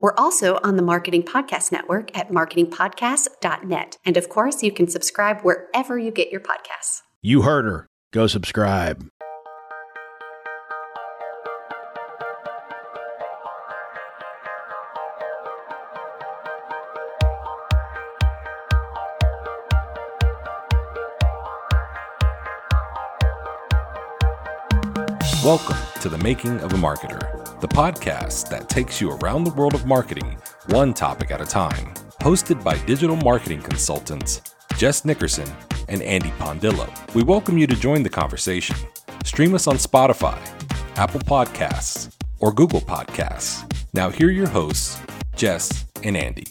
We're also on the Marketing Podcast Network at marketingpodcast.net. And of course, you can subscribe wherever you get your podcasts. You heard her. Go subscribe. Welcome to The Making of a Marketer, the podcast that takes you around the world of marketing, one topic at a time. Hosted by digital marketing consultants Jess Nickerson and Andy Pondillo. We welcome you to join the conversation. Stream us on Spotify, Apple Podcasts, or Google Podcasts. Now, here are your hosts, Jess and Andy.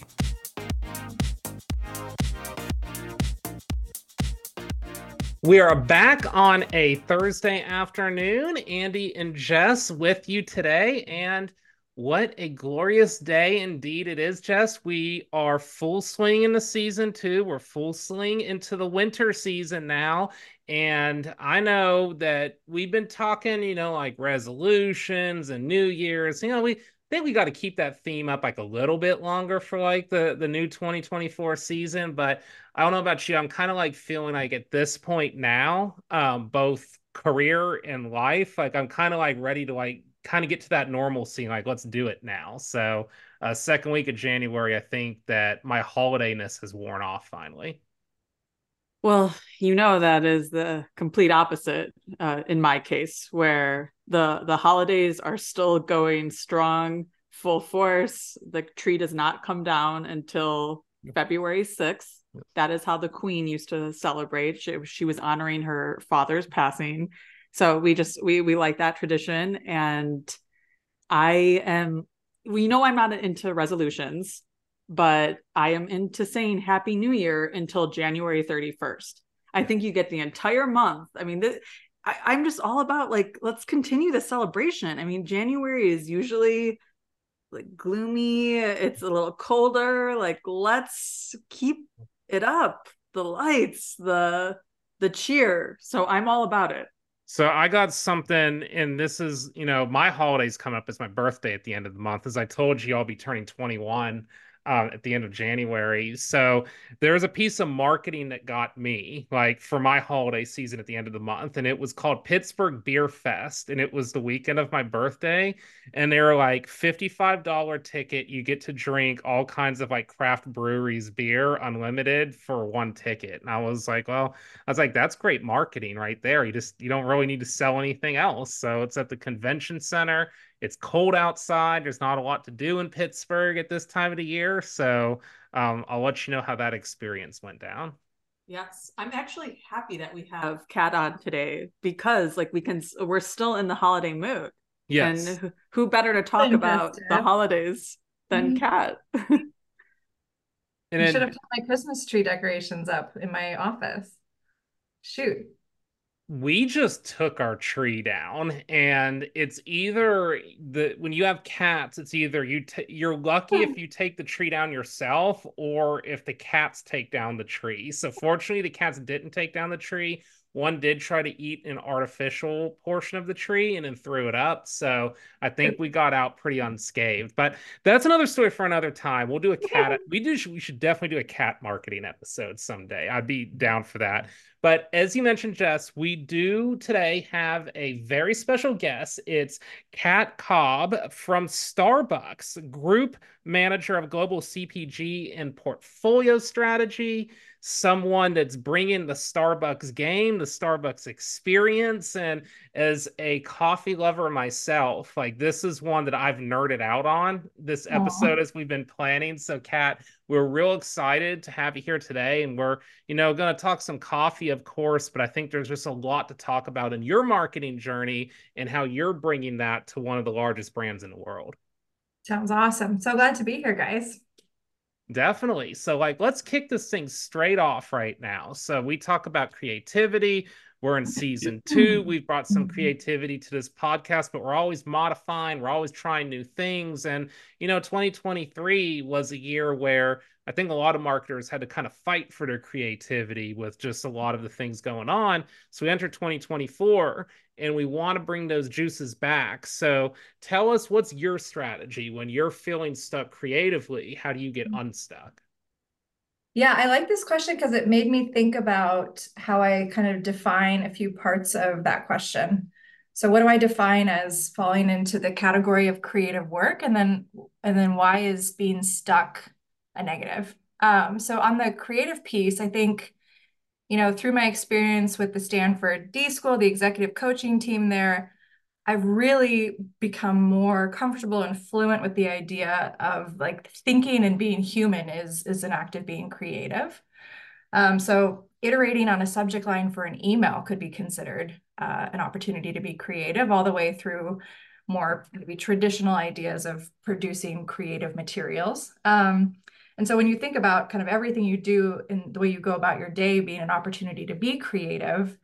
We are back on a Thursday afternoon. Andy and Jess with you today. And what a glorious day indeed it is, Jess. We are full swing in the season too. We're full swing into the winter season now. And I know that we've been talking, you know, like resolutions and New Year's. You know, we think we got to keep that theme up like a little bit longer for like the the new 2024 season but i don't know about you i'm kind of like feeling like at this point now um both career and life like i'm kind of like ready to like kind of get to that normalcy like let's do it now. So uh second week of january i think that my holidayness has worn off finally. Well, you know that is the complete opposite uh, in my case, where the the holidays are still going strong, full force. The tree does not come down until February sixth. That is how the Queen used to celebrate. She, she was honoring her father's passing, so we just we we like that tradition. And I am, we know I'm not into resolutions but I am into saying Happy New Year until January 31st. I think you get the entire month. I mean, this, I, am just all about like, let's continue the celebration. I mean, January is usually like gloomy, it's a little colder. Like, let's keep it up. The lights, the the cheer. So I'm all about it. So I got something, and this is, you know, my holidays come up. It's my birthday at the end of the month. As I told you, I'll be turning 21 um, at the end of January. So there was a piece of marketing that got me, like for my holiday season at the end of the month, and it was called Pittsburgh Beer Fest, and it was the weekend of my birthday, and they were like fifty-five dollar ticket. You get to drink all kinds of like craft breweries beer, unlimited for one ticket. And I was like, well, I was like, that's great marketing right there. You just you don't really need to sell anything else. So it's at the convention center it's cold outside. There's not a lot to do in Pittsburgh at this time of the year. So um, I'll let you know how that experience went down. Yes, I'm actually happy that we have Kat on today because, like, we can we're still in the holiday mood. Yes, and who better to talk about the holidays than Kat? Mm-hmm. and you should have put my Christmas tree decorations up in my office. Shoot we just took our tree down and it's either the when you have cats it's either you t- you're lucky hmm. if you take the tree down yourself or if the cats take down the tree. So fortunately the cats didn't take down the tree one did try to eat an artificial portion of the tree and then threw it up. So i think we got out pretty unscathed but that's another story for another time. We'll do a cat we do we should definitely do a cat marketing episode someday. I'd be down for that. But as you mentioned, Jess, we do today have a very special guest. It's Kat Cobb from Starbucks, Group Manager of Global CPG and Portfolio Strategy someone that's bringing the Starbucks game, the Starbucks experience. And as a coffee lover myself, like this is one that I've nerded out on this episode Aww. as we've been planning. So, Kat, we're real excited to have you here today. And we're, you know, going to talk some coffee, of course, but I think there's just a lot to talk about in your marketing journey and how you're bringing that to one of the largest brands in the world. Sounds awesome. So glad to be here, guys. Definitely. So, like, let's kick this thing straight off right now. So, we talk about creativity. We're in season two. We've brought some creativity to this podcast, but we're always modifying. We're always trying new things. And, you know, 2023 was a year where I think a lot of marketers had to kind of fight for their creativity with just a lot of the things going on. So we enter 2024 and we want to bring those juices back. So tell us what's your strategy when you're feeling stuck creatively? How do you get mm-hmm. unstuck? Yeah, I like this question because it made me think about how I kind of define a few parts of that question. So what do I define as falling into the category of creative work and then and then why is being stuck a negative? Um, so on the creative piece, I think you know, through my experience with the Stanford D School, the executive coaching team there, I've really become more comfortable and fluent with the idea of like thinking and being human is is an act of being creative. Um, so iterating on a subject line for an email could be considered uh, an opportunity to be creative, all the way through more maybe traditional ideas of producing creative materials. Um, and so when you think about kind of everything you do and the way you go about your day being an opportunity to be creative,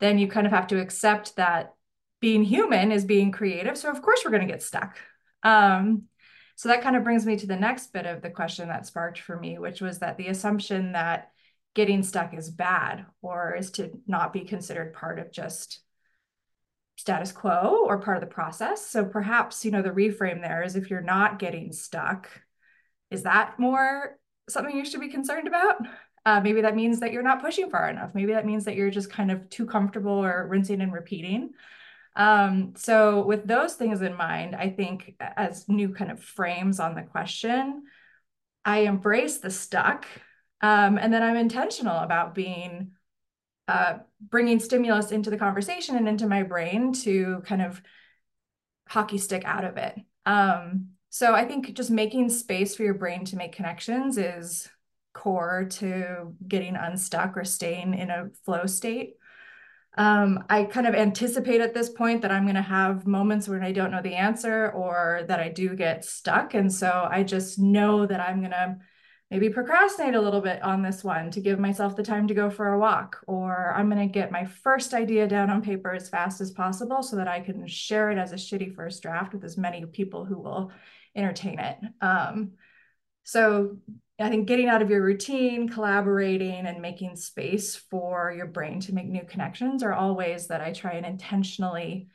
then you kind of have to accept that being human is being creative. So of course we're going to get stuck. Um, so that kind of brings me to the next bit of the question that sparked for me, which was that the assumption that getting stuck is bad or is to not be considered part of just status quo or part of the process. So perhaps, you know, the reframe there is if you're not getting stuck, is that more something you should be concerned about? Uh, maybe that means that you're not pushing far enough. Maybe that means that you're just kind of too comfortable or rinsing and repeating. Um, so with those things in mind, I think as new kind of frames on the question, I embrace the stuck, um, and then I'm intentional about being uh, bringing stimulus into the conversation and into my brain to kind of hockey stick out of it. Um, so I think just making space for your brain to make connections is core to getting unstuck or staying in a flow state. Um, I kind of anticipate at this point that I'm going to have moments when I don't know the answer or that I do get stuck. And so I just know that I'm going to maybe procrastinate a little bit on this one to give myself the time to go for a walk, or I'm going to get my first idea down on paper as fast as possible so that I can share it as a shitty first draft with as many people who will entertain it. Um, so I think getting out of your routine, collaborating, and making space for your brain to make new connections are all ways that I try and intentionally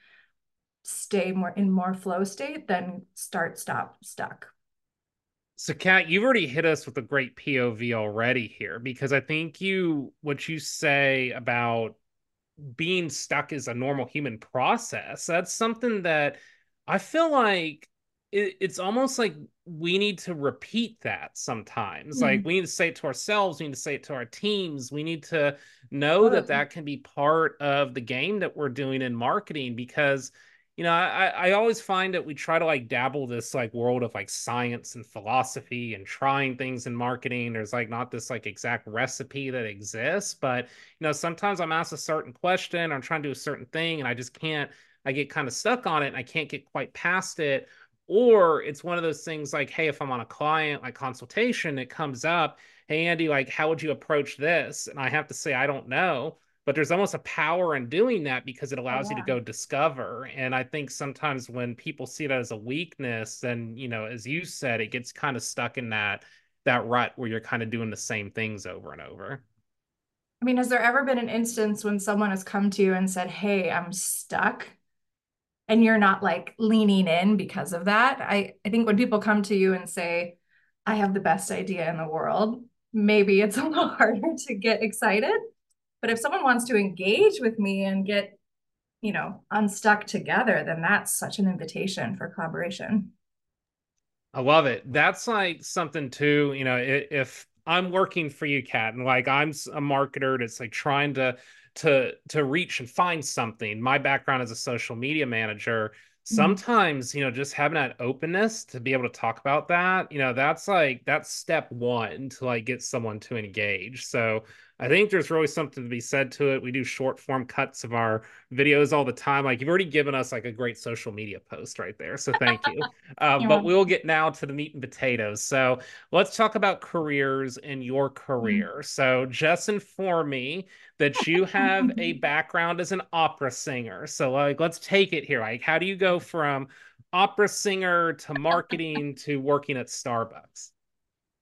stay more in more flow state than start, stop, stuck. So, Kat, you've already hit us with a great POV already here because I think you, what you say about being stuck is a normal human process, that's something that I feel like it, it's almost like we need to repeat that sometimes. Mm-hmm. Like we need to say it to ourselves, we need to say it to our teams. We need to know that that can be part of the game that we're doing in marketing because you know, I, I always find that we try to like dabble this like world of like science and philosophy and trying things in marketing. There's like not this like exact recipe that exists, but you know, sometimes I'm asked a certain question, I'm trying to do a certain thing, and I just can't, I get kind of stuck on it and I can't get quite past it or it's one of those things like hey if i'm on a client like consultation it comes up hey andy like how would you approach this and i have to say i don't know but there's almost a power in doing that because it allows oh, yeah. you to go discover. And i think sometimes when people see that as a weakness then you know as you said it gets kind of stuck in that that rut where you're kind of doing the same things over and over. I mean has there ever been an instance when someone has come to you and said hey i'm stuck and you're not like leaning in because of that. I, I think when people come to you and say, I have the best idea in the world, maybe it's a little harder to get excited. But if someone wants to engage with me and get, you know, unstuck together, then that's such an invitation for collaboration. I love it. That's like something too, you know, if I'm working for you, Kat, and like I'm a marketer that's like trying to to to reach and find something. My background as a social media manager mm-hmm. sometimes you know just having that openness to be able to talk about that you know that's like that's step one to like get someone to engage. So I think there's really something to be said to it. We do short form cuts of our videos all the time. Like you've already given us like a great social media post right there. So thank you. Uh, but we'll get now to the meat and potatoes. So let's talk about careers in your mm-hmm. career. Mm-hmm. So just inform me that you have a background as an opera singer. So like let's take it here. Like how do you go from opera singer to marketing to working at Starbucks?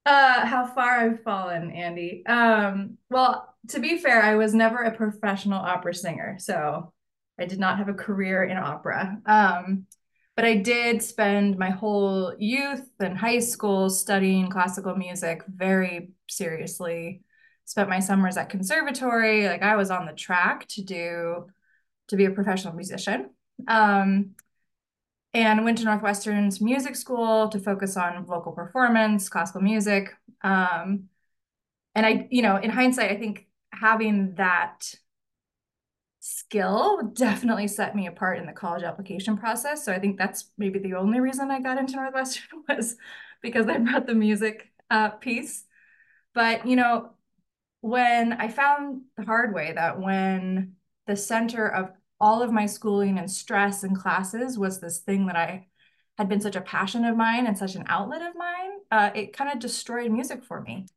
Uh, how far I've fallen, Andy. Um, well, to be fair, I was never a professional opera singer, so I did not have a career in opera. Um, but I did spend my whole youth and high school studying classical music very seriously. Spent my summers at conservatory. Like I was on the track to do to be a professional musician. Um, and went to Northwestern's music school to focus on vocal performance, classical music. Um, and I, you know, in hindsight, I think having that skill definitely set me apart in the college application process. So I think that's maybe the only reason I got into Northwestern was because I brought the music uh, piece. But, you know, when I found the hard way that when the center of all of my schooling and stress and classes was this thing that I had been such a passion of mine and such an outlet of mine, uh, it kind of destroyed music for me.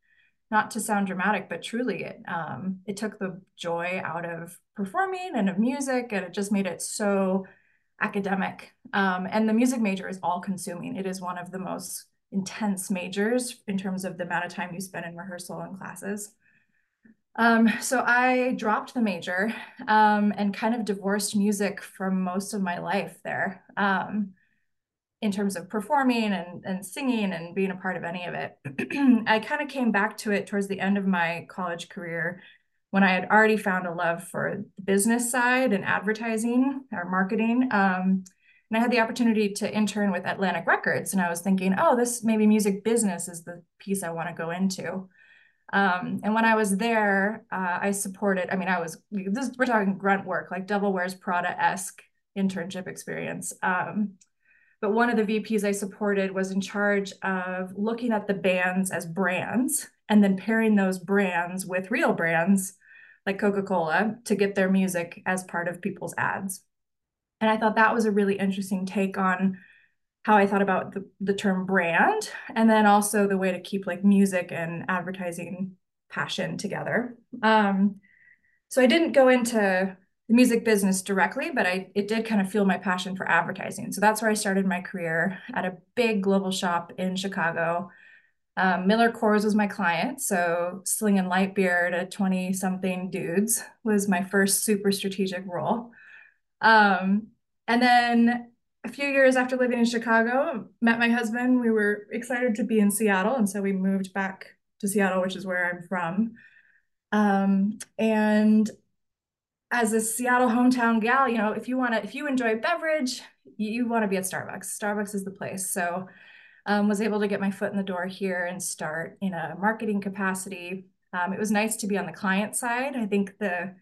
Not to sound dramatic, but truly, it um, it took the joy out of performing and of music, and it just made it so academic. Um, and the music major is all consuming. It is one of the most intense majors in terms of the amount of time you spend in rehearsal and classes. Um, so I dropped the major um, and kind of divorced music from most of my life there um, in terms of performing and, and singing and being a part of any of it. I kind of came back to it towards the end of my college career when I had already found a love for the business side and advertising or marketing. Um, and I had the opportunity to intern with Atlantic Records. And I was thinking, oh, this maybe music business is the piece I want to go into. Um, and when I was there, uh, I supported, I mean, I was, this, we're talking grunt work, like Devil Wears Prada esque internship experience. Um, but one of the VPs I supported was in charge of looking at the bands as brands and then pairing those brands with real brands like Coca Cola to get their music as part of people's ads. And I thought that was a really interesting take on how I thought about the, the term brand and then also the way to keep like music and advertising passion together. Um, so I didn't go into the music business directly, but I it did kind of fuel my passion for advertising. So that's where I started my career at a big global shop in Chicago. Um, Miller Coors was my client, so slinging light beer to 20 something dudes was my first super strategic role. Um, and then a few years after living in Chicago, met my husband. We were excited to be in Seattle, and so we moved back to Seattle, which is where I'm from. Um, and as a Seattle hometown gal, you know, if you want to, if you enjoy beverage, you, you want to be at Starbucks. Starbucks is the place. So, um, was able to get my foot in the door here and start in a marketing capacity. Um, it was nice to be on the client side. I think the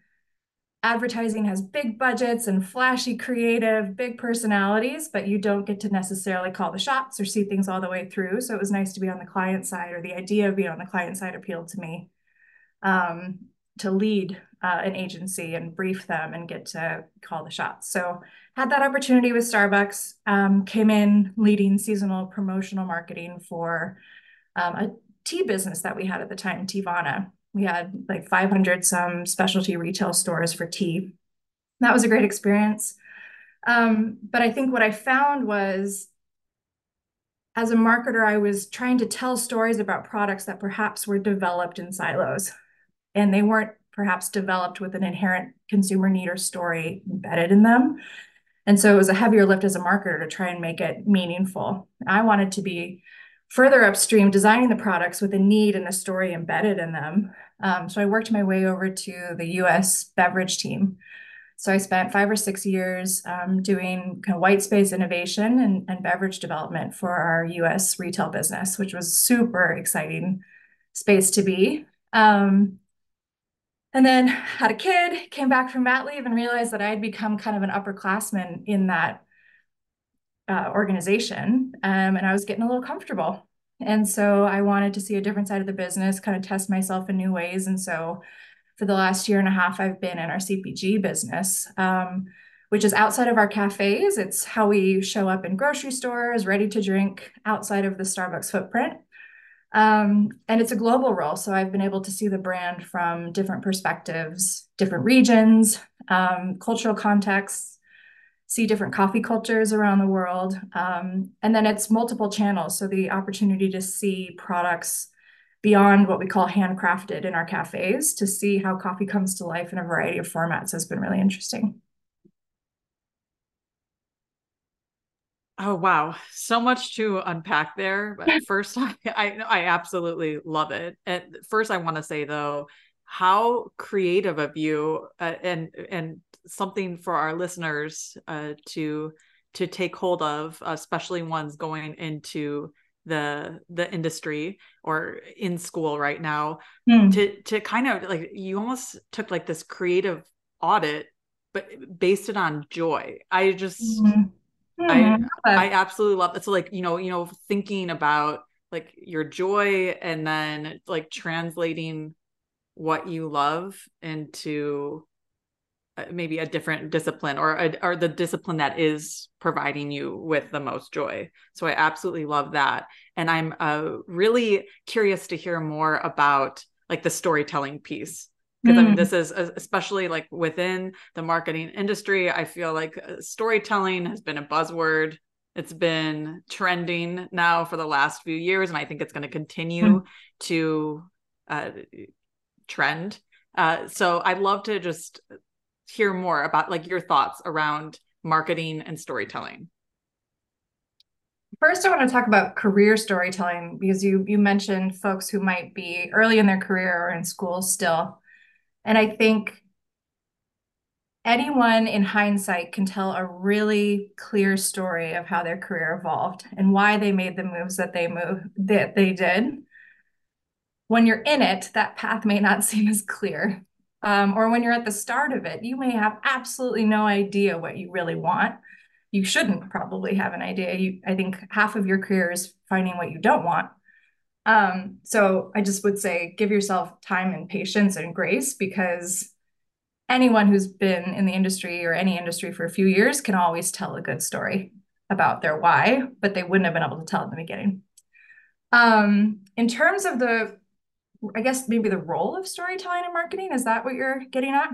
advertising has big budgets and flashy creative, big personalities, but you don't get to necessarily call the shots or see things all the way through. So it was nice to be on the client side, or the idea of being on the client side appealed to me um, to lead uh, an agency and brief them and get to call the shots. So had that opportunity with Starbucks, um, came in leading seasonal promotional marketing for um, a tea business that we had at the time, Teavana. We had like 500 some specialty retail stores for tea. That was a great experience. Um, but I think what I found was as a marketer, I was trying to tell stories about products that perhaps were developed in silos and they weren't perhaps developed with an inherent consumer need or story embedded in them. And so it was a heavier lift as a marketer to try and make it meaningful. I wanted to be further upstream, designing the products with a need and a story embedded in them. Um, so I worked my way over to the US beverage team. So I spent five or six years um, doing kind of white space innovation and, and beverage development for our US retail business, which was super exciting space to be. Um, and then had a kid, came back from mat leave and realized that I had become kind of an upperclassman in that uh, organization, um, and I was getting a little comfortable. And so I wanted to see a different side of the business, kind of test myself in new ways. And so for the last year and a half, I've been in our CPG business, um, which is outside of our cafes. It's how we show up in grocery stores, ready to drink outside of the Starbucks footprint. Um, and it's a global role. So I've been able to see the brand from different perspectives, different regions, um, cultural contexts, see different coffee cultures around the world. Um, and then it's multiple channels. So the opportunity to see products beyond what we call handcrafted in our cafes to see how coffee comes to life in a variety of formats has been really interesting. Oh wow, so much to unpack there. But first, I, I I absolutely love it. And first, I want to say though, how creative of you, uh, and and something for our listeners uh, to to take hold of, especially ones going into the the industry or in school right now, mm. to to kind of like you almost took like this creative audit, but based it on joy. I just. Mm-hmm I I absolutely love it. So like, you know, you know, thinking about like your joy and then like translating what you love into uh, maybe a different discipline or a, or the discipline that is providing you with the most joy. So I absolutely love that. And I'm uh, really curious to hear more about like the storytelling piece because mm. I mean, mm. this is especially like within the marketing industry. I feel like uh, storytelling has been a buzzword. It's been trending now for the last few years, and I think it's going to continue mm. to uh, trend. Uh, so I'd love to just hear more about like your thoughts around marketing and storytelling. First, I want to talk about career storytelling because you you mentioned folks who might be early in their career or in school still. And I think anyone in hindsight can tell a really clear story of how their career evolved and why they made the moves that they move that they did. When you're in it, that path may not seem as clear. Um, or when you're at the start of it, you may have absolutely no idea what you really want. You shouldn't probably have an idea. You, I think half of your career is finding what you don't want. Um, so I just would say give yourself time and patience and grace because anyone who's been in the industry or any industry for a few years can always tell a good story about their why, but they wouldn't have been able to tell at the beginning. Um, in terms of the, I guess maybe the role of storytelling in marketing, is that what you're getting at?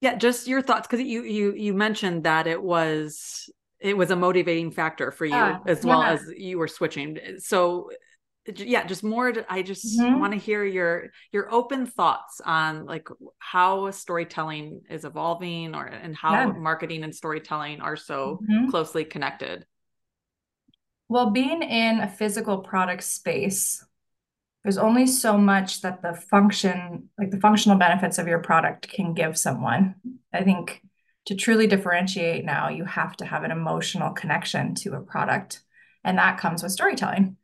Yeah, just your thoughts because you you you mentioned that it was it was a motivating factor for you uh, as well yeah. as you were switching so yeah just more i just mm-hmm. want to hear your your open thoughts on like how storytelling is evolving or and how yeah. marketing and storytelling are so mm-hmm. closely connected well being in a physical product space there's only so much that the function like the functional benefits of your product can give someone i think to truly differentiate now, you have to have an emotional connection to a product. And that comes with storytelling.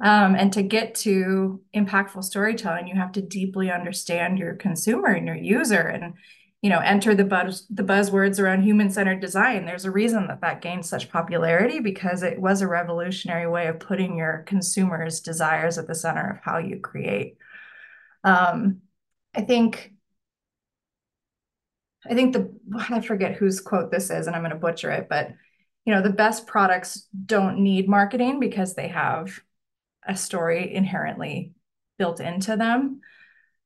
Um, and to get to impactful storytelling, you have to deeply understand your consumer and your user and you know enter the buzz the buzzwords around human centered design there's a reason that that gained such popularity because it was a revolutionary way of putting your consumers desires at the center of how you create um, i think I think the I forget whose quote this is, and I'm going to butcher it, but you know, the best products don't need marketing because they have a story inherently built into them.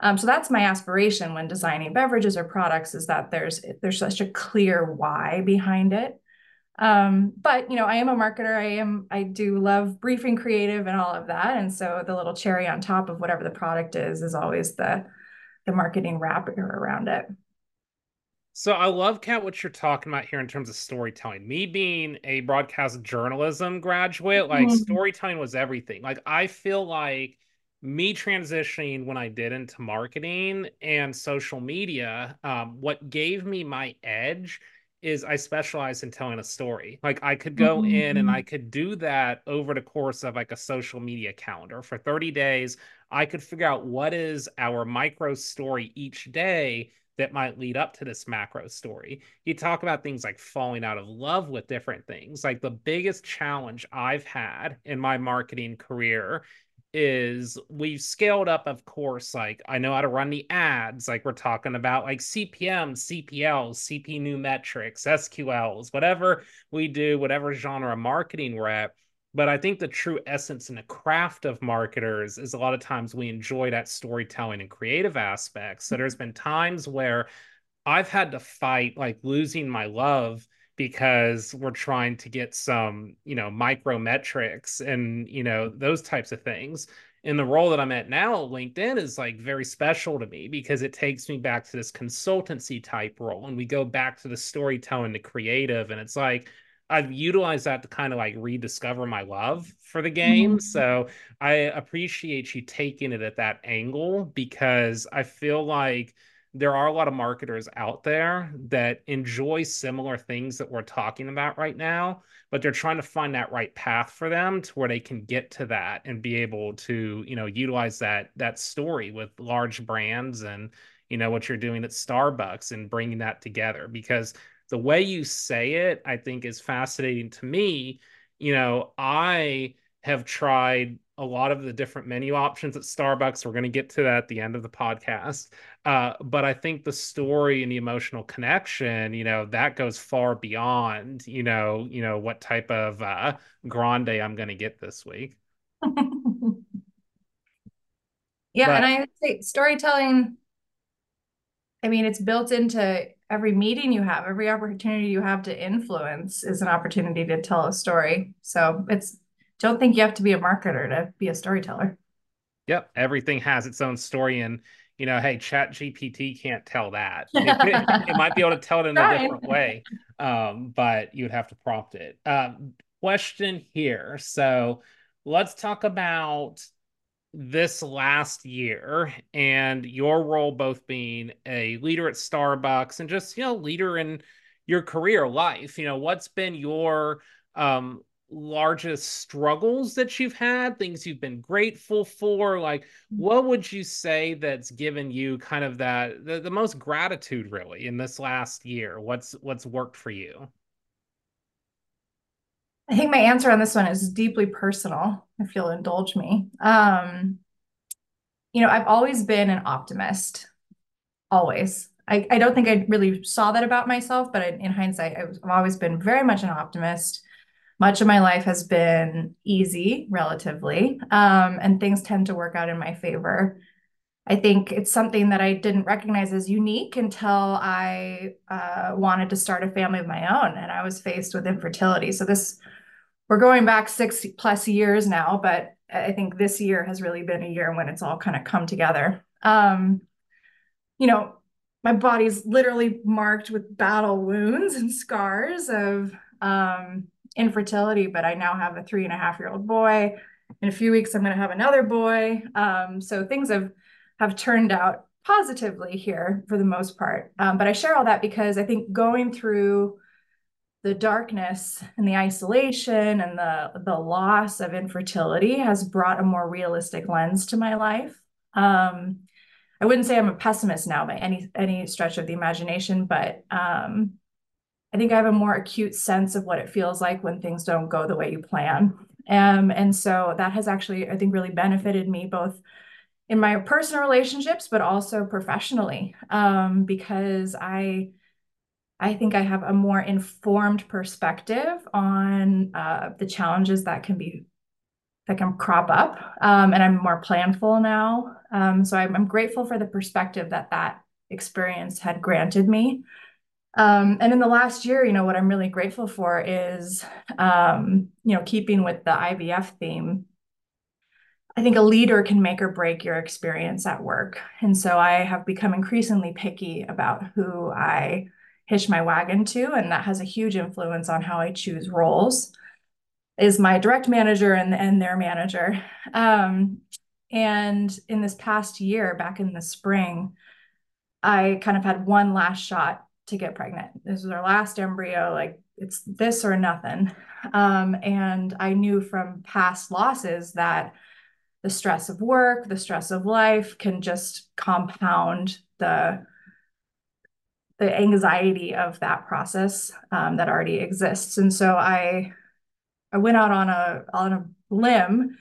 Um, so that's my aspiration when designing beverages or products is that there's there's such a clear why behind it. Um, but you know, I am a marketer. I am I do love briefing creative and all of that. And so the little cherry on top of whatever the product is is always the the marketing wrapper around it. So I love, Kat, what you're talking about here in terms of storytelling. Me being a broadcast journalism graduate, like mm-hmm. storytelling was everything. Like I feel like me transitioning when I did into marketing and social media, um, what gave me my edge is I specialize in telling a story. Like I could go mm-hmm. in and I mm-hmm. could do that over the course of like a social media calendar for 30 days. I could figure out what is our micro story each day that might lead up to this macro story. You talk about things like falling out of love with different things. Like the biggest challenge I've had in my marketing career is we've scaled up, of course. Like I know how to run the ads. Like we're talking about like CPM, CPLs, CP new metrics, SQLs, whatever we do, whatever genre of marketing we're at. But I think the true essence and the craft of marketers is a lot of times we enjoy that storytelling and creative aspects. So mm-hmm. there's been times where I've had to fight like losing my love because we're trying to get some, you know, micro metrics and, you know, those types of things. And the role that I'm at now, LinkedIn, is like very special to me because it takes me back to this consultancy type role. And we go back to the storytelling, the creative. And it's like, I've utilized that to kind of like rediscover my love for the game. Mm-hmm. So I appreciate you taking it at that angle because I feel like there are a lot of marketers out there that enjoy similar things that we're talking about right now, but they're trying to find that right path for them to where they can get to that and be able to, you know, utilize that that story with large brands and you know what you're doing at Starbucks and bringing that together because the way you say it, I think is fascinating to me. You know, I have tried a lot of the different menu options at Starbucks. We're going to get to that at the end of the podcast. Uh, but I think the story and the emotional connection, you know, that goes far beyond, you know, you know what type of uh, grande I'm going to get this week. yeah, but, and I say storytelling. I mean, it's built into every meeting you have, every opportunity you have to influence is an opportunity to tell a story. So it's don't think you have to be a marketer to be a storyteller. Yep. Everything has its own story. And, you know, hey, Chat GPT can't tell that. It, it, might be able to tell it in a different way, um, but you would have to prompt it. Um, question here. So let's talk about this last year and your role both being a leader at Starbucks and just, you know, leader in your career life. You know, what's been your um largest struggles that you've had, things you've been grateful for? Like, what would you say that's given you kind of that the, the most gratitude really in this last year? What's what's worked for you? I think my answer on this one is deeply personal, if you'll indulge me. Um, you know, I've always been an optimist, always. I, I don't think I really saw that about myself, but in hindsight, I've always been very much an optimist much of my life has been easy relatively um, and things tend to work out in my favor. I think it's something that i didn't recognize as unique until i uh, wanted to start a family of my own and i was faced with infertility. So this we're going back six plus years now but i think this year has really been a year when it's all kind of come together. Um, you know my body's literally marked with battle wounds and scars of um, infertility, but I now have a three and a half year old boy. In a few weeks, I'm going to have another boy. Um, so things have have turned out positively here for the most part. Um, but I share all that because I think going through the darkness and the isolation and the the loss of infertility has brought a more realistic lens to my life. Um, I wouldn't say I'm a pessimist now by any any stretch of the imagination, but um, I think I have a more acute sense of what it feels like when things don't go the way you plan. Um, and so that has actually, I think, really benefited me both in my personal relationships, but also professionally, um, because I, I think I have a more informed perspective on uh, the challenges that can be that can crop up, um, and I'm more planful now. Um, so I'm, I'm grateful for the perspective that that experience had granted me. Um, and in the last year, you know, what I'm really grateful for is, um, you know, keeping with the IVF theme. I think a leader can make or break your experience at work. And so I have become increasingly picky about who I hitch my wagon to. And that has a huge influence on how I choose roles is my direct manager and, and their manager. Um, and in this past year, back in the spring, I kind of had one last shot to get pregnant. This was our last embryo. Like it's this or nothing. Um, and I knew from past losses that the stress of work, the stress of life can just compound the the anxiety of that process um, that already exists. And so I I went out on a on a limb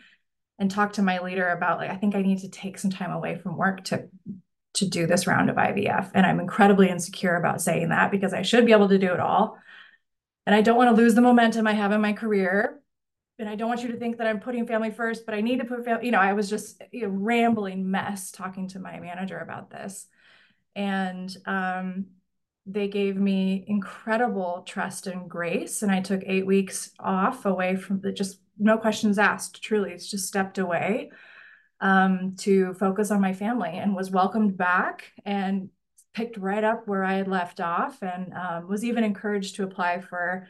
and talked to my leader about like I think I need to take some time away from work to to do this round of IVF. And I'm incredibly insecure about saying that because I should be able to do it all. And I don't want to lose the momentum I have in my career. And I don't want you to think that I'm putting family first, but I need to put family, you know, I was just a rambling mess talking to my manager about this. And um, they gave me incredible trust and grace. And I took eight weeks off away from the just no questions asked, truly. It's just stepped away um, to focus on my family and was welcomed back and picked right up where I had left off and um, was even encouraged to apply for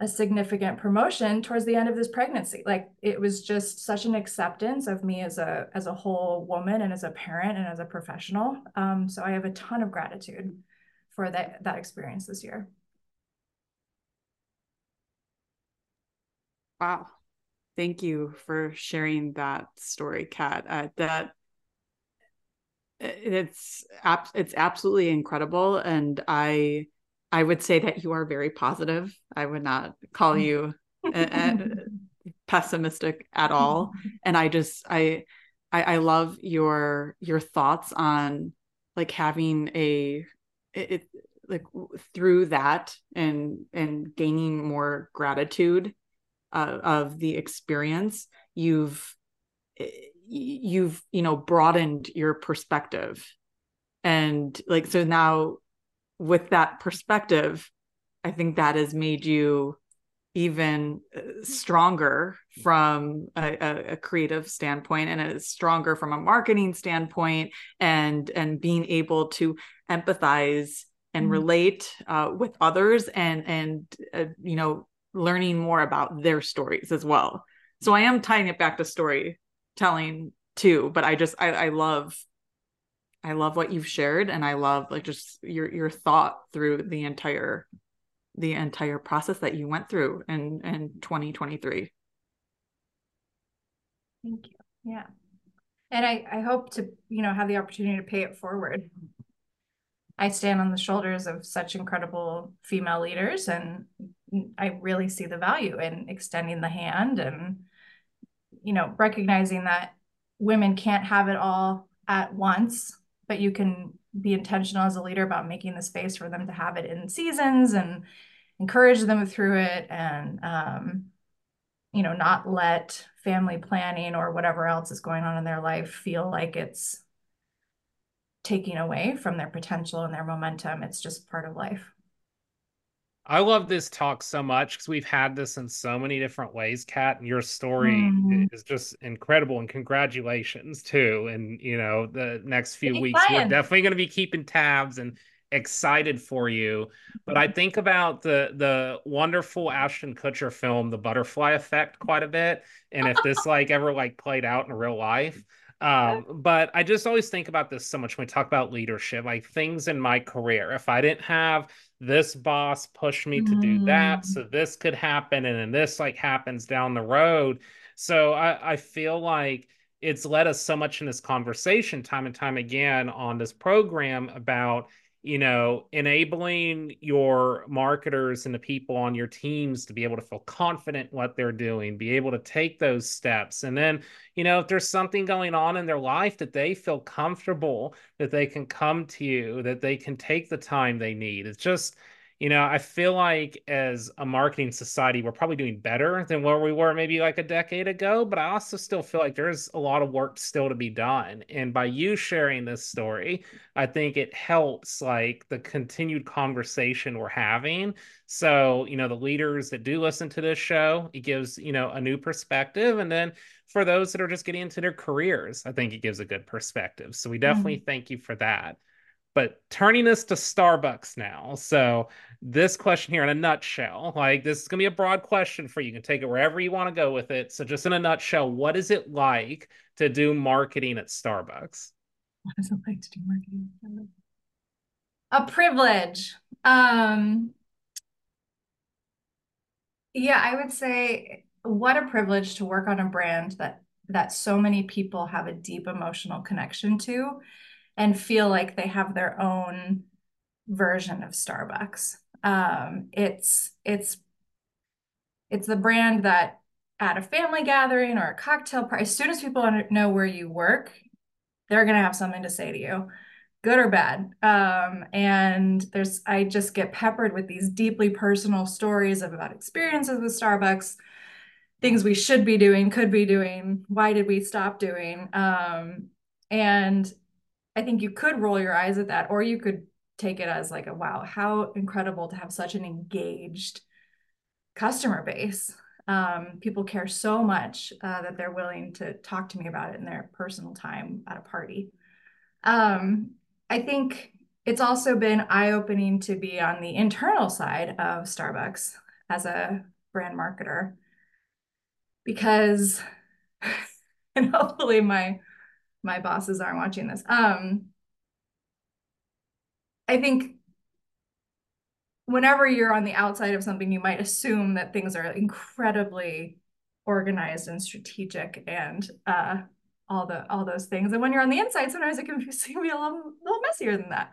a significant promotion towards the end of this pregnancy. Like it was just such an acceptance of me as a as a whole woman and as a parent and as a professional. Um, so i have a ton of gratitude for that that experience this year. Wow thank you for sharing that story kat. Uh, that it's it's absolutely incredible and i i would say that you are very positive. I would not call you a, a pessimistic at all and i just I, I i love your your thoughts on like having a it, it like through that and and gaining more gratitude uh, of the experience you've eh, you've you know broadened your perspective and like so now with that perspective i think that has made you even uh, stronger from a, a, creative standpoint and it's stronger from a marketing standpoint and and being able to empathize and mm-hmm. relate uh, with others and and uh, you know learning more about their stories as well. So i am tying it back to storytelling too but i just I, I love i love what you've shared and i love like just your your thought through the entire the entire process that you went through in in 2023 thank you. Yeah. And i i hope to you know have the opportunity to pay it forward. I stand on the shoulders of such incredible female leaders, and I really see the value in extending the hand and, you know, recognizing that women can't have it all at once, but you can be intentional as a leader about making the space for them to have it in seasons and encourage them through it and, um, you know, not let family planning or whatever else is going on in their life feel like it's taking away from their potential and their momentum. It's just part of life. I love this talk so much because we've had this in so many different ways, Kat. And your story mm. is just incredible. And congratulations too. And you know, the next few weeks, we're definitely going to be keeping tabs and excited for you. But I think about the the wonderful Ashton Kutcher film, The Butterfly Effect, quite a bit. And if this like ever like played out in real life, um, but I just always think about this so much when we talk about leadership, like things in my career. If I didn't have this boss pushed me to do that, mm. so this could happen, and then this like happens down the road. So I, I feel like it's led us so much in this conversation time and time again on this program about you know, enabling your marketers and the people on your teams to be able to feel confident what they're doing, be able to take those steps. And then, you know, if there's something going on in their life that they feel comfortable that they can come to you, that they can take the time they need. It's just, you know, I feel like as a marketing society, we're probably doing better than where we were maybe like a decade ago, but I also still feel like there's a lot of work still to be done. And by you sharing this story, I think it helps like the continued conversation we're having. So, you know, the leaders that do listen to this show, it gives, you know, a new perspective. And then for those that are just getting into their careers, I think it gives a good perspective. So we definitely mm-hmm. thank you for that. But turning this to Starbucks now. So this question here in a nutshell, like this is gonna be a broad question for you. You can take it wherever you want to go with it. So just in a nutshell, what is it like to do marketing at Starbucks? What is it like to do marketing? A privilege. Um yeah, I would say what a privilege to work on a brand that that so many people have a deep emotional connection to and feel like they have their own version of Starbucks. Um, it's it's it's the brand that at a family gathering or a cocktail party, as soon as people know where you work, they're gonna have something to say to you, good or bad. Um, and there's I just get peppered with these deeply personal stories about experiences with Starbucks, things we should be doing, could be doing, why did we stop doing? Um, and I think you could roll your eyes at that, or you could take it as like a wow, how incredible to have such an engaged customer base. Um, people care so much uh, that they're willing to talk to me about it in their personal time at a party. Um, I think it's also been eye opening to be on the internal side of Starbucks as a brand marketer because, and hopefully my my bosses aren't watching this. Um, I think whenever you're on the outside of something, you might assume that things are incredibly organized and strategic and uh, all the all those things. And when you're on the inside, sometimes it can be, can be a little, little messier than that.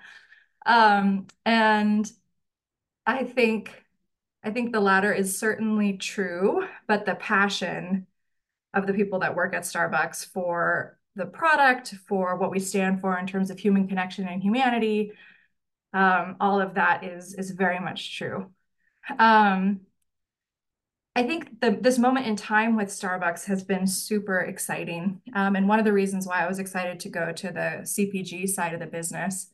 Um, and I think I think the latter is certainly true, but the passion of the people that work at Starbucks for the product, for what we stand for in terms of human connection and humanity, um, all of that is is very much true. Um, I think the, this moment in time with Starbucks has been super exciting. Um, and one of the reasons why I was excited to go to the CPG side of the business,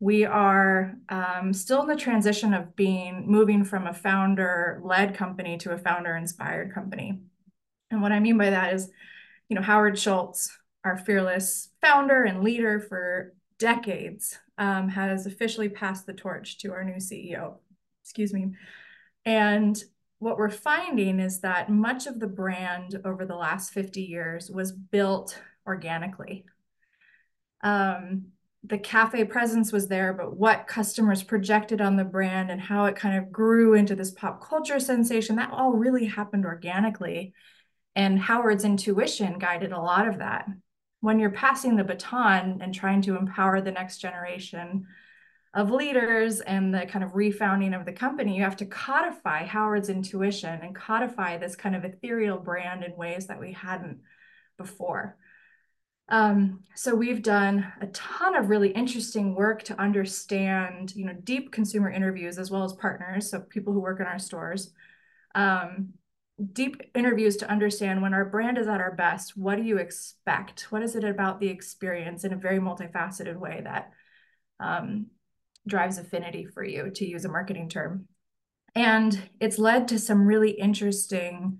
we are um, still in the transition of being moving from a founder led company to a founder inspired company. And what I mean by that is, you know, Howard Schultz, our fearless founder and leader for decades, um, has officially passed the torch to our new CEO. Excuse me. And what we're finding is that much of the brand over the last 50 years was built organically. Um, the cafe presence was there, but what customers projected on the brand and how it kind of grew into this pop culture sensation, that all really happened organically. And Howard's intuition guided a lot of that when you're passing the baton and trying to empower the next generation of leaders and the kind of refounding of the company, you have to codify Howard's intuition and codify this kind of ethereal brand in ways that we hadn't before. Um, so we've done a ton of really interesting work to understand, you know, deep consumer interviews as well as partners, so people who work in our stores, um, deep interviews to understand when our brand is at our best, what do you expect? What is it about the experience in a very multifaceted way that um, drives affinity for you, to use a marketing term? And it's led to some really interesting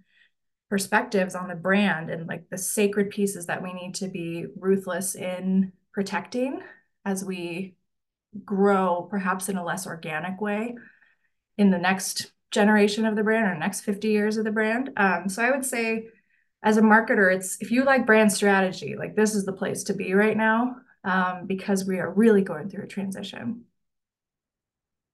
perspectives on the brand and like the sacred pieces that we need to be ruthless in protecting as we grow, perhaps in a less organic way in the next generation of the brand or next 50 years of the brand. Um, so I would say as a marketer, it's if you like brand strategy, like this is the place to be right now um, because we are really going through a transition.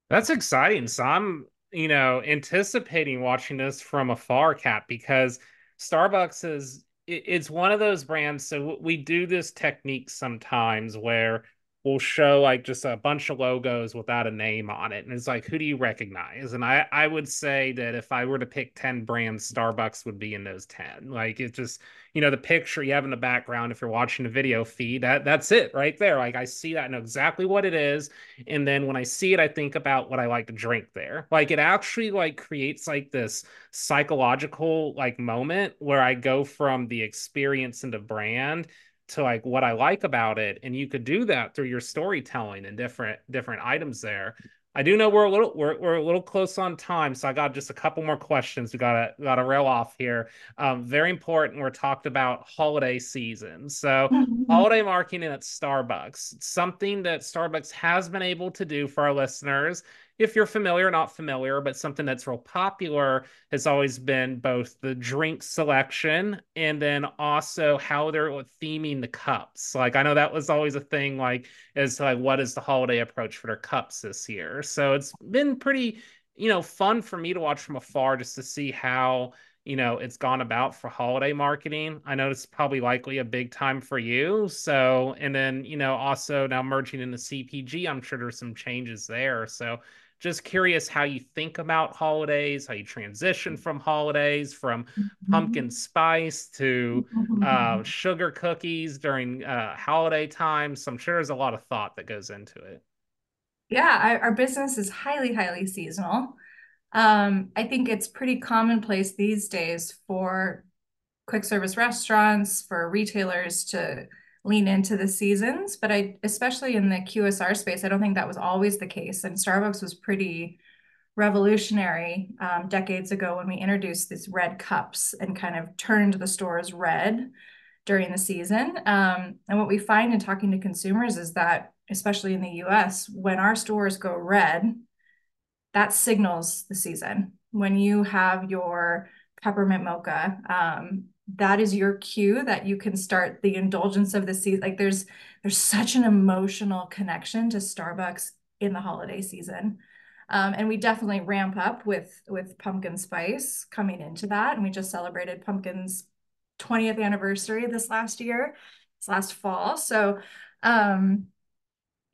That's exciting. So I'm, you know, anticipating watching this from afar, Kat, because Starbucks is it's one of those brands. So we do this technique sometimes where will show like just a bunch of logos without a name on it and it's like who do you recognize? And i i would say that if i were to pick 10 brands starbucks would be in those 10 like it's just you know the picture you have in the background if you're watching the video feed that that's it right there. Like i see that I know exactly what it is and then when i see it i think about what i like to drink there. Like it actually like creates like this psychological like moment where i go from the experience into brand to like what I like about it. And you could do that through your storytelling and different different items there. I do know we're a little we're, we're a little close on time, so I got just a couple more questions. We gotta gotta rail off here. Um, very important. We're talked about holiday season, so mm-hmm. holiday marketing at Starbucks, something that Starbucks has been able to do for our listeners if you're familiar or not familiar, but something that's real popular has always been both the drink selection and then also how they're theming the cups. Like I know that was always a thing, like as like what is the holiday approach for their cups this year. So it's been pretty, you know, fun for me to watch from afar just to see how you know it's gone about for holiday marketing i know it's probably likely a big time for you so and then you know also now merging into cpg i'm sure there's some changes there so just curious how you think about holidays how you transition from holidays from mm-hmm. pumpkin spice to uh, sugar cookies during uh, holiday times. So i'm sure there's a lot of thought that goes into it. Yeah I, our business is highly highly seasonal. Um, I think it's pretty commonplace these days for quick service restaurants, for retailers to lean into the seasons. But I, especially in the QSR space, I don't think that was always the case. And Starbucks was pretty revolutionary um, decades ago when we introduced these red cups and kind of turned the stores red during the season. Um, and what we find in talking to consumers is that, especially in the US, when our stores go red, that signals the season. When you have your peppermint mocha, um, that is your cue that you can start the indulgence of the season. Like there's there's such an emotional connection to Starbucks in the holiday season. Um, and we definitely ramp up with with pumpkin spice coming into that. And we just celebrated pumpkin's 20th anniversary this last year, this last fall. So um,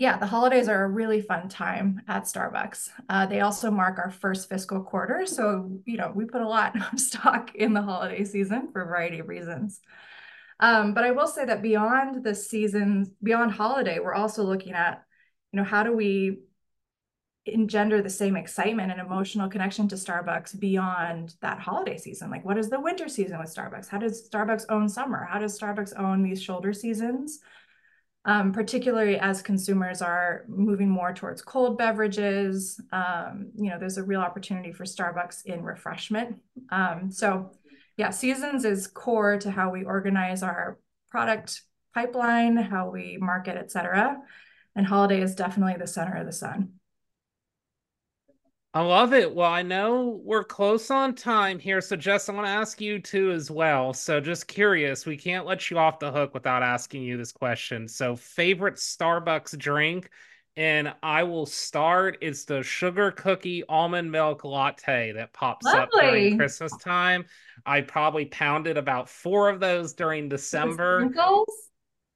yeah, the holidays are a really fun time at Starbucks. Uh, they also mark our first fiscal quarter. So, you know, we put a lot of stock in the holiday season for a variety of reasons. Um, but I will say that beyond the seasons, beyond holiday, we're also looking at, you know, how do we engender the same excitement and emotional connection to Starbucks beyond that holiday season? Like, what is the winter season with Starbucks? How does Starbucks own summer? How does Starbucks own these shoulder seasons? Um, particularly as consumers are moving more towards cold beverages. Um, you know, there's a real opportunity for Starbucks in refreshment. Um, so, yeah, seasons is core to how we organize our product pipeline, how we market, et cetera. And holiday is definitely the center of the sun. I love it. Well, I know we're close on time here. So, Jess, I want to ask you too as well. So, just curious, we can't let you off the hook without asking you this question. So, favorite Starbucks drink? And I will start. It's the sugar cookie almond milk latte that pops Lovely. up during Christmas time. I probably pounded about four of those during December. sprinkles?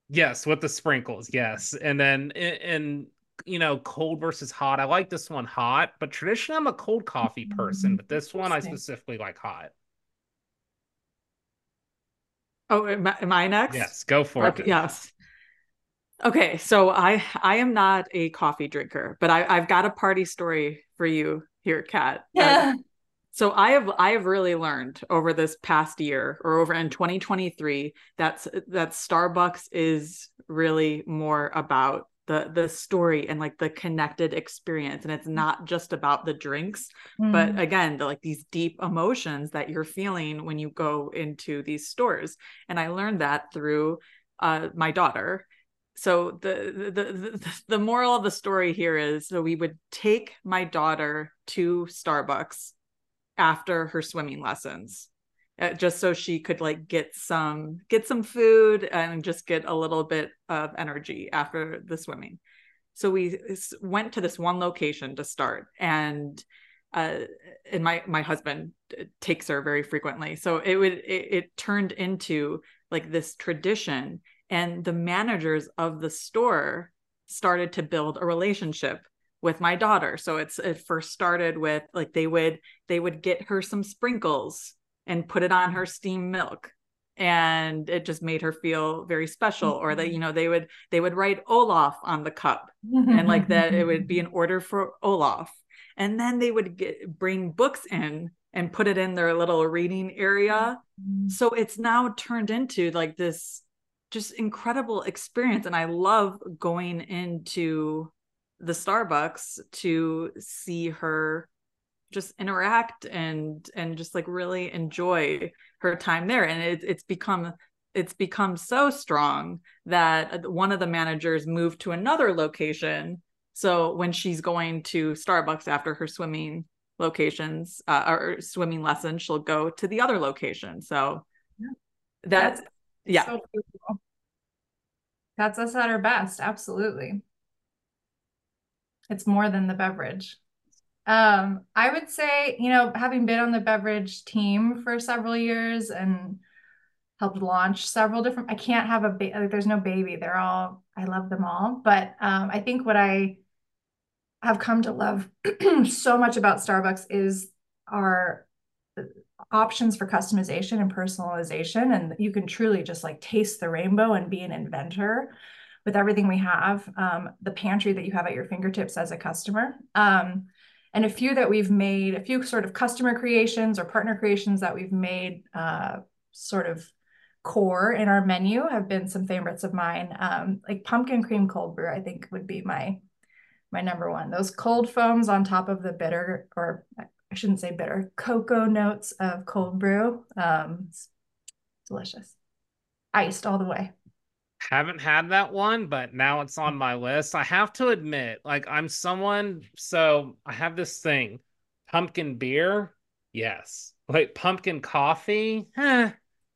Yes, with the sprinkles. Yes. And then, and you know, cold versus hot. I like this one hot, but traditionally I'm a cold coffee person, but this one I specifically like hot. Oh, am I, am I next? Yes, go for okay, it. Yes. Okay, so I I am not a coffee drinker, but I I've got a party story for you here, Kat. Yeah. Uh, so I have I have really learned over this past year or over in 2023 that's that Starbucks is really more about the the story and like the connected experience and it's not just about the drinks mm. but again the, like these deep emotions that you're feeling when you go into these stores and i learned that through uh, my daughter. So the, the the the moral of the story here is so we would take my daughter to starbucks after her swimming lessons just so she could like get some get some food and just get a little bit of energy after the swimming. So we went to this one location to start and uh, and my my husband takes her very frequently. So it would it, it turned into like this tradition and the managers of the store started to build a relationship with my daughter. So it's it first started with like they would they would get her some sprinkles and put it on her steam milk and it just made her feel very special or that you mm-hmm. know they would they would write olaf on the cup and like that it would be an order for olaf and then they would get bring books in and put it in their little reading area mm-hmm. so it's now turned into like this just incredible experience and i love going into the starbucks to see her just interact and and just like really enjoy her time there. And it, it's become it's become so strong that one of the managers moved to another location. So when she's going to starbucks after her swimming locations uh, or swimming lesson she'll go to the other location. So yeah. that's, that's yeah. so that's us at our best. Absolutely. It's more than the beverage Um, I would say, you know, having been on the beverage team for several years and helped launch several different, I can't have a baby, like, there's no baby. They're all, I love them all. But um, I think what I have come to love so much about Starbucks is our options for customization and personalization. And you can truly just like taste the rainbow and be an inventor with everything we have, um, the pantry that you have at your fingertips as a customer. Um, and a few that we've made, a few sort of customer creations or partner creations that we've made uh, sort of core in our menu have been some favorites of mine. Um, like pumpkin cream cold brew, I think would be my my number one. Those cold foams on top of the bitter, or I shouldn't say bitter, cocoa notes of cold brew. Um, delicious. Iced all the way. Haven't had that one, but now it's on my list. I have to admit, like I'm someone, so I have this thing. Pumpkin beer, yes. Like pumpkin coffee, eh,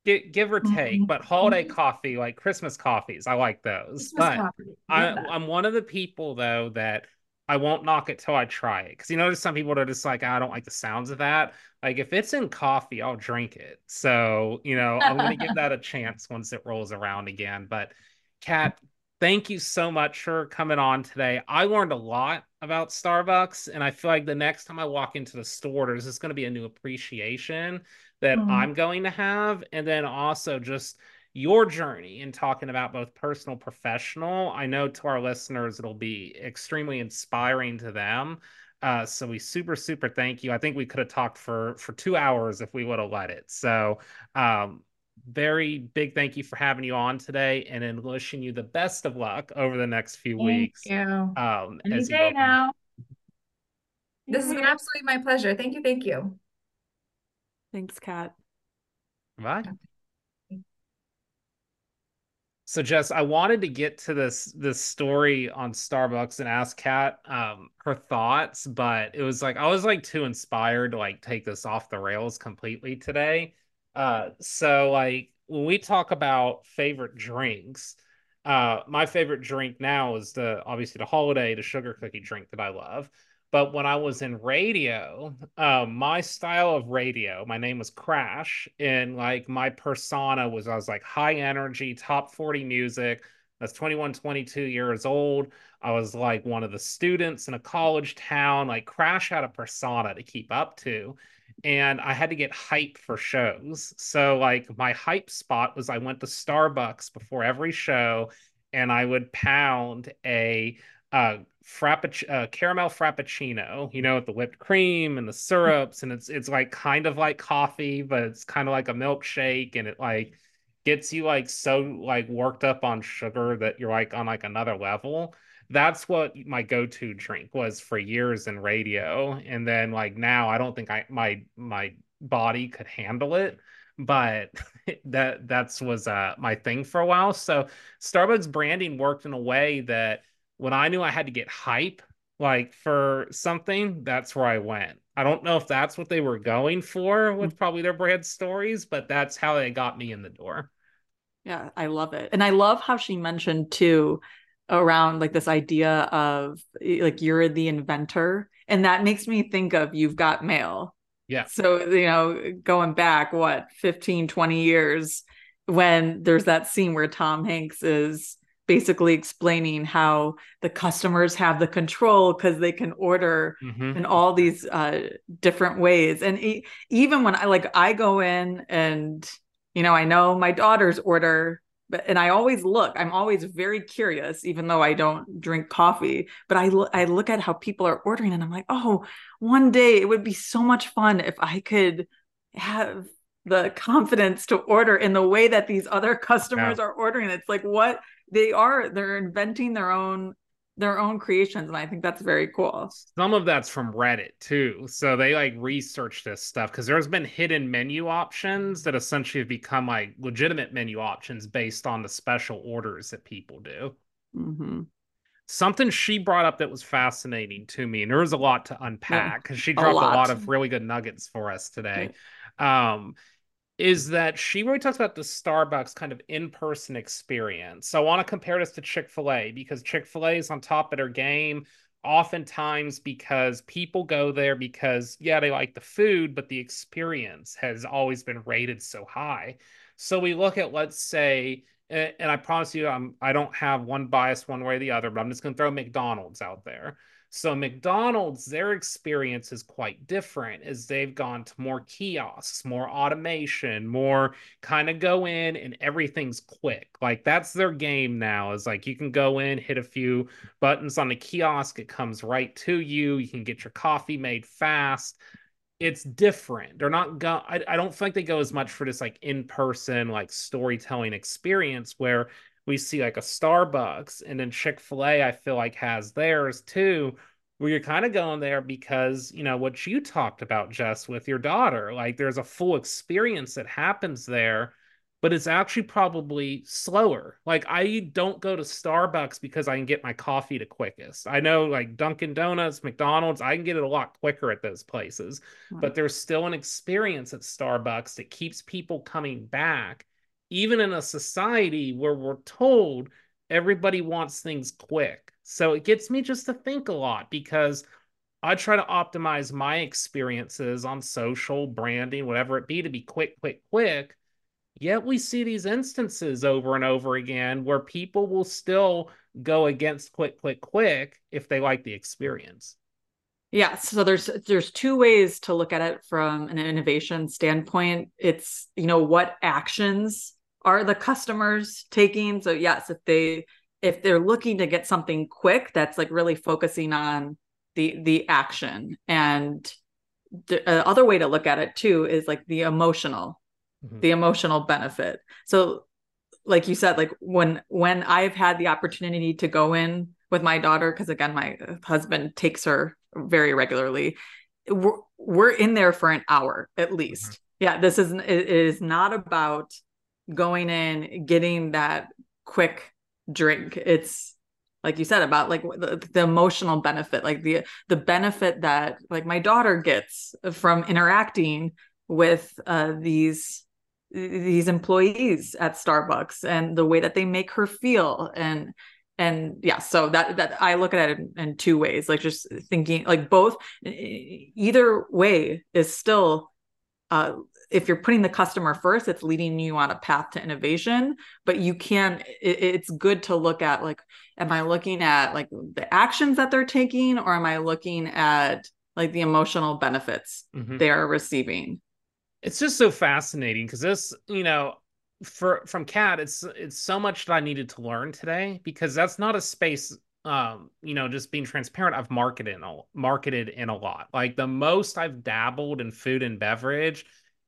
give, give or take. Mm-hmm. But holiday mm-hmm. coffee, like Christmas coffees, I like those. Christmas but I, I'm one of the people though that I won't knock it till I try it. Because you notice some people are just like, I don't like the sounds of that. Like if it's in coffee, I'll drink it. So, you know, I'm gonna give that a chance once it rolls around again. But Kat, thank you so much for coming on today. I learned a lot about Starbucks, and I feel like the next time I walk into the store, there's just gonna be a new appreciation that mm. I'm going to have. And then also just your journey in talking about both personal professional. I know to our listeners it'll be extremely inspiring to them. Uh, so we super super thank you. I think we could have talked for for two hours if we would have let it. So um very big thank you for having you on today and then wishing you the best of luck over the next few thank weeks you. um any day now. This has been absolutely my pleasure. Thank you thank you. Thanks kat. Bye so Jess, I wanted to get to this this story on Starbucks and ask Kat um, her thoughts, but it was like I was like too inspired to like take this off the rails completely today. Uh, so like when we talk about favorite drinks, uh, my favorite drink now is the obviously the holiday, the sugar cookie drink that I love. But when I was in radio, um, my style of radio, my name was Crash, and like my persona was I was like high energy, top 40 music. That's 21, 22 years old. I was like one of the students in a college town. Like Crash had a persona to keep up to. And I had to get hype for shows. So, like, my hype spot was I went to Starbucks before every show and I would pound a uh, frappuc- uh, caramel frappuccino, you know, with the whipped cream and the syrups, and it's it's like kind of like coffee, but it's kind of like a milkshake, and it like gets you like so like worked up on sugar that you're like on like another level. That's what my go-to drink was for years in radio, and then like now I don't think I my my body could handle it but that that's was uh my thing for a while so starbucks branding worked in a way that when I knew I had to get hype like for something, that's where I went. I don't know if that's what they were going for with mm-hmm. probably their brand stories, but that's how they got me in the door. Yeah, I love it. And I love how she mentioned too around like this idea of eh, like you're the inventor and that makes me think of you've got mail. Yeah. So, you know, going back what 15 20 years when there's that scene where Tom Hanks is basically explaining how the customers have the control because they can order mm-hmm. in all these uh, different ways and e- even when i like i go in and you know i know my daughter's order but and i always look i'm always very curious even though i don't drink coffee but i lo- i look at how people are ordering and i'm like oh one day it would be so much fun if i could have the confidence to order in the way that these other customers yeah. are ordering it's like what they are they're inventing their own their own creations and i think that's very cool some of that's from reddit too so they like research this stuff because there's been hidden menu options that essentially have become like legitimate menu options based on the special orders that people do mm-hmm. something she brought up that was fascinating to me and there was a lot to unpack because she dropped a lot. a lot. of really good nuggets for us today um is that she really talks about the Starbucks kind of in person experience. So I want to compare this to Chick fil A because Chick fil A is on top of their game oftentimes because people go there because yeah they like the food but the experience has always been rated so high so we look at let's say and i promise you i'm i don't have one bias one way or the other but i'm just going to throw mcdonald's out there so McDonald's, their experience is quite different as they've gone to more kiosks, more automation, more kind of go in and everything's quick. Like that's their game now is like you can go in, hit a few buttons on the kiosk, it comes right to you. You can get your coffee made fast. It's different. They're not go I, I don't think they go as much for this like in-person like storytelling experience where we see like a Starbucks and then Chick fil A, I feel like has theirs too, where you're kind of going there because, you know, what you talked about, Jess, with your daughter. Like there's a full experience that happens there, but it's actually probably slower. Like I don't go to Starbucks because I can get my coffee the quickest. I know like Dunkin' Donuts, McDonald's, I can get it a lot quicker at those places, right. but there's still an experience at Starbucks that keeps people coming back even in a society where we're told everybody wants things quick. So it gets me just to think a lot because I try to optimize my experiences on social, branding, whatever it be, to be quick, quick, quick. Yet we see these instances over and over again where people will still go against quick, quick, quick if they like the experience. Yeah, so there's there's two ways to look at it from an innovation standpoint. It's, you know, what actions are the customers taking so yes if they if they're looking to get something quick that's like really focusing on the the action and the uh, other way to look at it too is like the emotional mm-hmm. the emotional benefit so like you said like when when i've had the opportunity to go in with my daughter because again my husband takes her very regularly we're, we're in there for an hour at least mm-hmm. yeah this is it is not about going in getting that quick drink. It's like you said about like the, the, emotional benefit like the the benefit that like my daughter gets from interacting with uh, these these employees at Starbucks and the way that they make her feel. And and yeah so that that I look at it in, in two ways like just thinking like both either way is still uh, if you're putting the customer first it's leading you on a path to innovation but you can it, it's good to look at like am i looking at like the actions that they're taking or am i looking at like the emotional benefits mm-hmm. they are receiving it's just so fascinating because this you know for from kat it's it's so much that i needed to learn today because that's not a space um you know just being transparent i've marketed in a, marketed in a lot like the most i've dabbled in food and beverage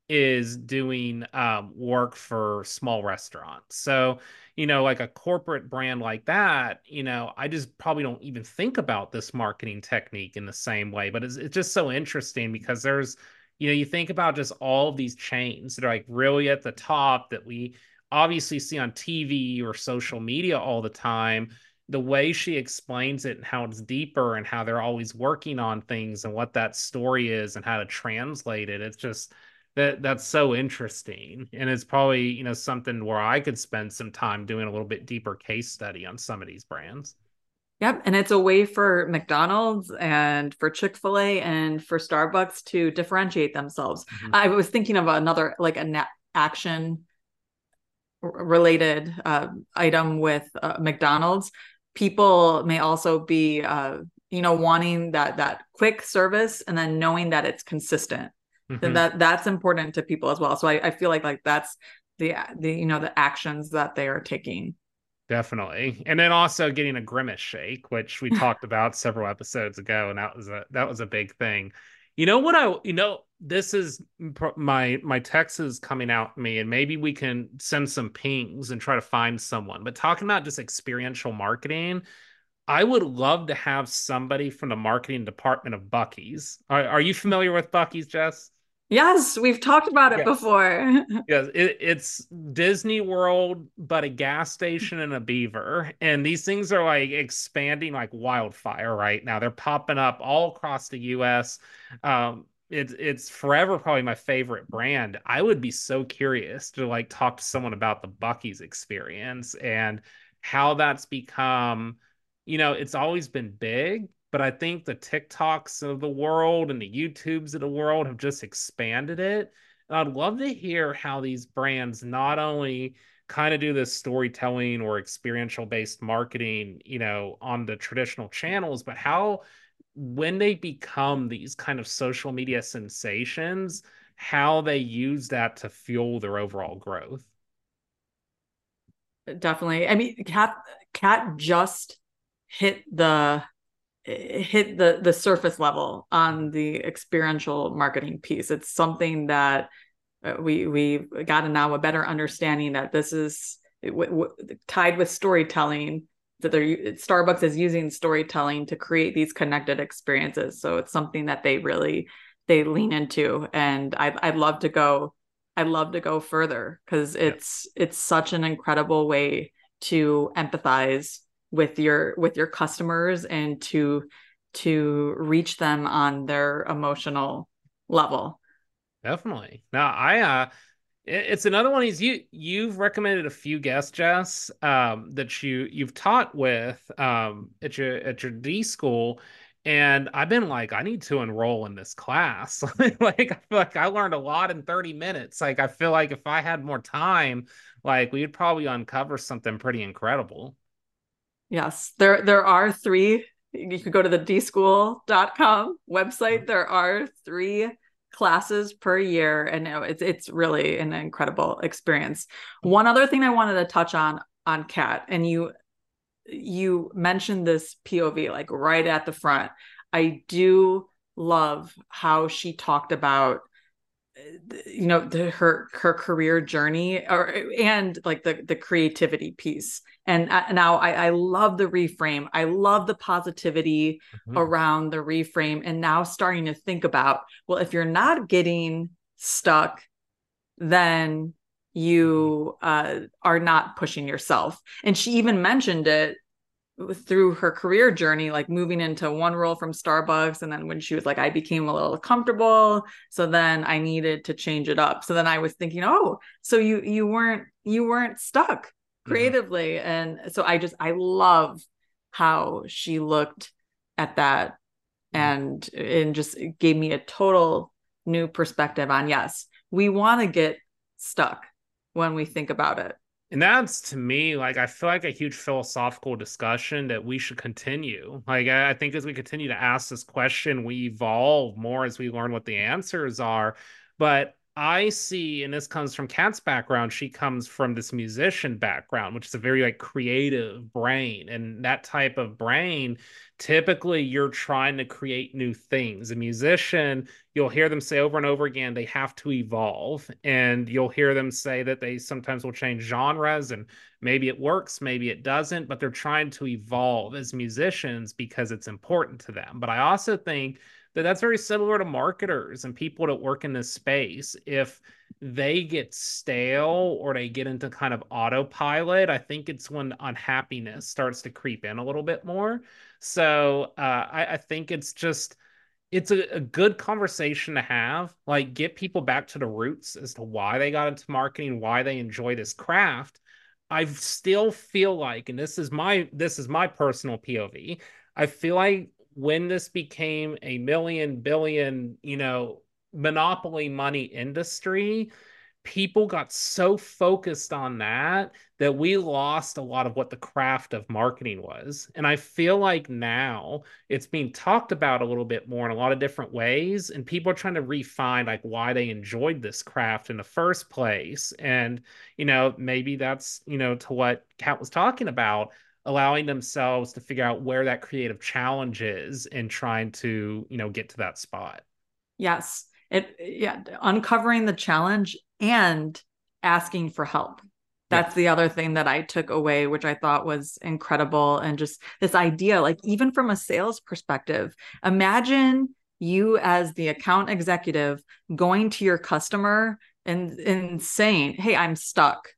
is doing um, work for small restaurants. So, you know, like a corporate brand like that, you know, I just probably don't even think about this marketing technique in the same way. But it's, it's just so interesting because there's, you know, you think about just all of these chains that are like really at the top that we obviously see on TV or social media all the time. The way she explains it and how it's deeper and how they're always working on things and what that story is and how to translate it, it's just, that that's so interesting and it's probably you know something where i could spend some time doing a little bit deeper case study on some of these brands. Yep and it's a way for mcdonald's and for chick-fil-a and for starbucks to differentiate themselves. Mm-hmm. i was thinking of another like a net action related uh, item with uh, mcdonald's. People may also be uh, you know wanting that that quick service and then knowing that it's consistent mm-hmm. that that's important to people as well. So I, I feel like like that's the the you know the actions that they are taking. Definitely. And then also getting a grimace shake which we talked about several episodes ago and that was a that was a big thing. You know what i you know this is my my text is coming out me and maybe we can send some pings and try to find someone. But talking about just experiential marketing I would love to have somebody from the marketing department of Buc-ee's. Are, are you familiar with Buc-ee's, Jess? Yes, we've talked about it yes. before. yes, it, it's Disney World, but a gas station and a beaver. And these things are like expanding like wildfire right now. They're popping up all across the US. Um, it's it's forever probably my favorite brand. I would be so curious to like talk to someone about the Buc-ee's experience and how that's become you know, it's always been big, but I think the TikToks of the world and the YouTubes of the world have just expanded it. And I'd love to hear how these brands not only kind of do this storytelling or experiential based marketing, you know, on the traditional channels, but how when they become these kind of social media sensations, how they use that to fuel their overall growth. Definitely. I mean, Kat Kat just hit the hit the the surface level on the experiential marketing piece. It's something that uh, we we've gotten now a better understanding that this is w- w- tied with storytelling that they're Starbucks is using storytelling to create these connected experiences. So it's something that they really they lean into, and I, I'd love to go. I'd love to go further because it's yeah. it's such an incredible way to empathize with your with your customers and to to reach them on their emotional level Definitely. Now I uh it's another one is you you've recommended a few guests, Jess, um, that you you've taught with um at your at your D school. And I've been like, I need to enroll in this class. like I feel like I learned a lot in 30 minutes. Like I feel like if I had more time, like we would probably uncover something pretty incredible. Yes. There there are three. You could go to the dschool.com website. Mm-hmm. There are three classes per year and it's it's really an incredible experience. One other thing I wanted to touch on on Kat and you you mentioned this POV like right at the front. I do love how she talked about you know the, her her career journey or and like the the creativity piece. And uh, now I, I love the reframe. I love the positivity mm-hmm. around the reframe. And now starting to think about well if you're not getting stuck then you uh, are not pushing yourself. And she even mentioned it through her career journey, like moving into one role from Starbucks. And then when she was like, I became a little comfortable. So then I needed to change it up. So then I was thinking, oh, so you you weren't you weren't stuck mm-hmm. creatively. Mm-hmm. And so I just I love how she looked at that mm-hmm. and and just gave me a total new perspective on yes, we want to get stuck when we think about it and that's to me like I feel like a huge philosophical discussion that we should continue. Like I think as we continue to ask this question, we evolve more as we learn what the answers are. But I see, and this comes from Kat's background, she comes from this musician background, which is a very like creative brain. And that type of brain, typically you're trying to create new things. A musician, you'll hear them say over and over again, they have to evolve. And you'll hear them say that they sometimes will change genres and maybe it works, maybe it doesn't, but they're trying to evolve as musicians because it's important to them. But I also think that that's very similar to marketers and people that work in this space. If they get stale or they get into kind of autopilot, I think it's when unhappiness starts to creep in a little bit more. So uh, I, I think it's just it's a, a, good conversation to have like get people back to the roots as to why they got into marketing why they enjoy this craft i still feel like and this is my this is my personal pov i feel like when this became a million billion, you know, monopoly money industry, people got so focused on that that we lost a lot of what the craft of marketing was. And I feel like now it's being talked about a little bit more in a lot of different ways. And people are trying to refine like why they enjoyed this craft in the first place. And, you know, maybe that's, you know, to what Kat was talking about allowing themselves to figure out where that creative challenge is and trying to you know get to that spot yes it yeah uncovering the challenge and asking for help that's yeah. the other thing that i took away which i thought was incredible and just this idea like even from a sales perspective imagine you as the account executive going to your customer and and saying hey i'm stuck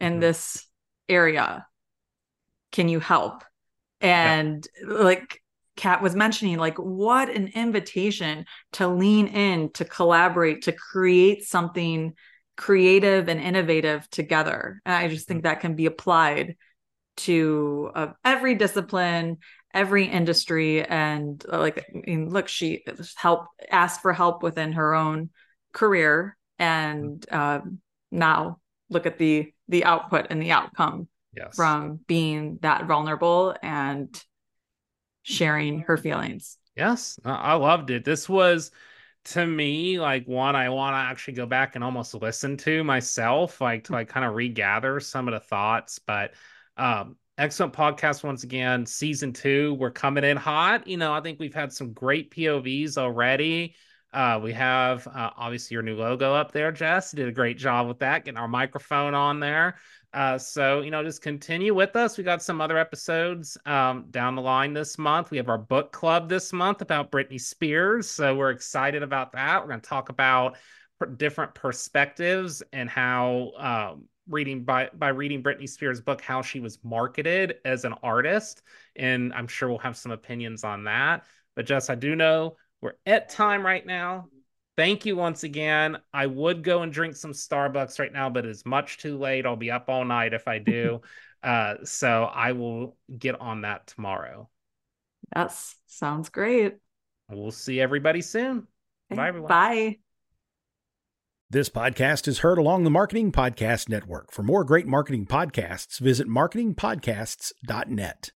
in mm-hmm. this area can you help and yeah. like kat was mentioning like what an invitation to lean in to collaborate to create something creative and innovative together and i just think mm-hmm. that can be applied to uh, every discipline every industry and uh, like I mean, look she help asked for help within her own career and uh, now look at the the output and the outcome yes. from being that vulnerable and sharing her feelings. Yes. I loved it. This was to me like one i want to actually go back and almost listen to myself like to like kind of regather some of the thoughts. But um excellent podcast once again. Season two we're coming in hot. You know i think we've had some great povs already. Uh, we have uh, obviously your new logo up there, Jess. You did a great job with that, getting our microphone on there. Uh, so, you know, just continue with us. We got some other episodes um, down the line this month. We have our book club this month about Britney Spears. So, we're excited about that. We're going to talk about different perspectives and how um, reading by by reading Britney Spears' book, how she was marketed as an artist, and I'm sure we'll have some opinions on that. But Jess, I do know we're at time right now. Thank you once again. I would go and drink some Starbucks right now, but it's much too late. I'll be up all night if I do. uh, so I will get on that tomorrow. Yes, sounds great. We'll see everybody soon. Okay, Bye, everyone. Bye. This podcast is heard along the Marketing Podcast Network. For more great marketing podcasts, visit marketingpodcasts.net.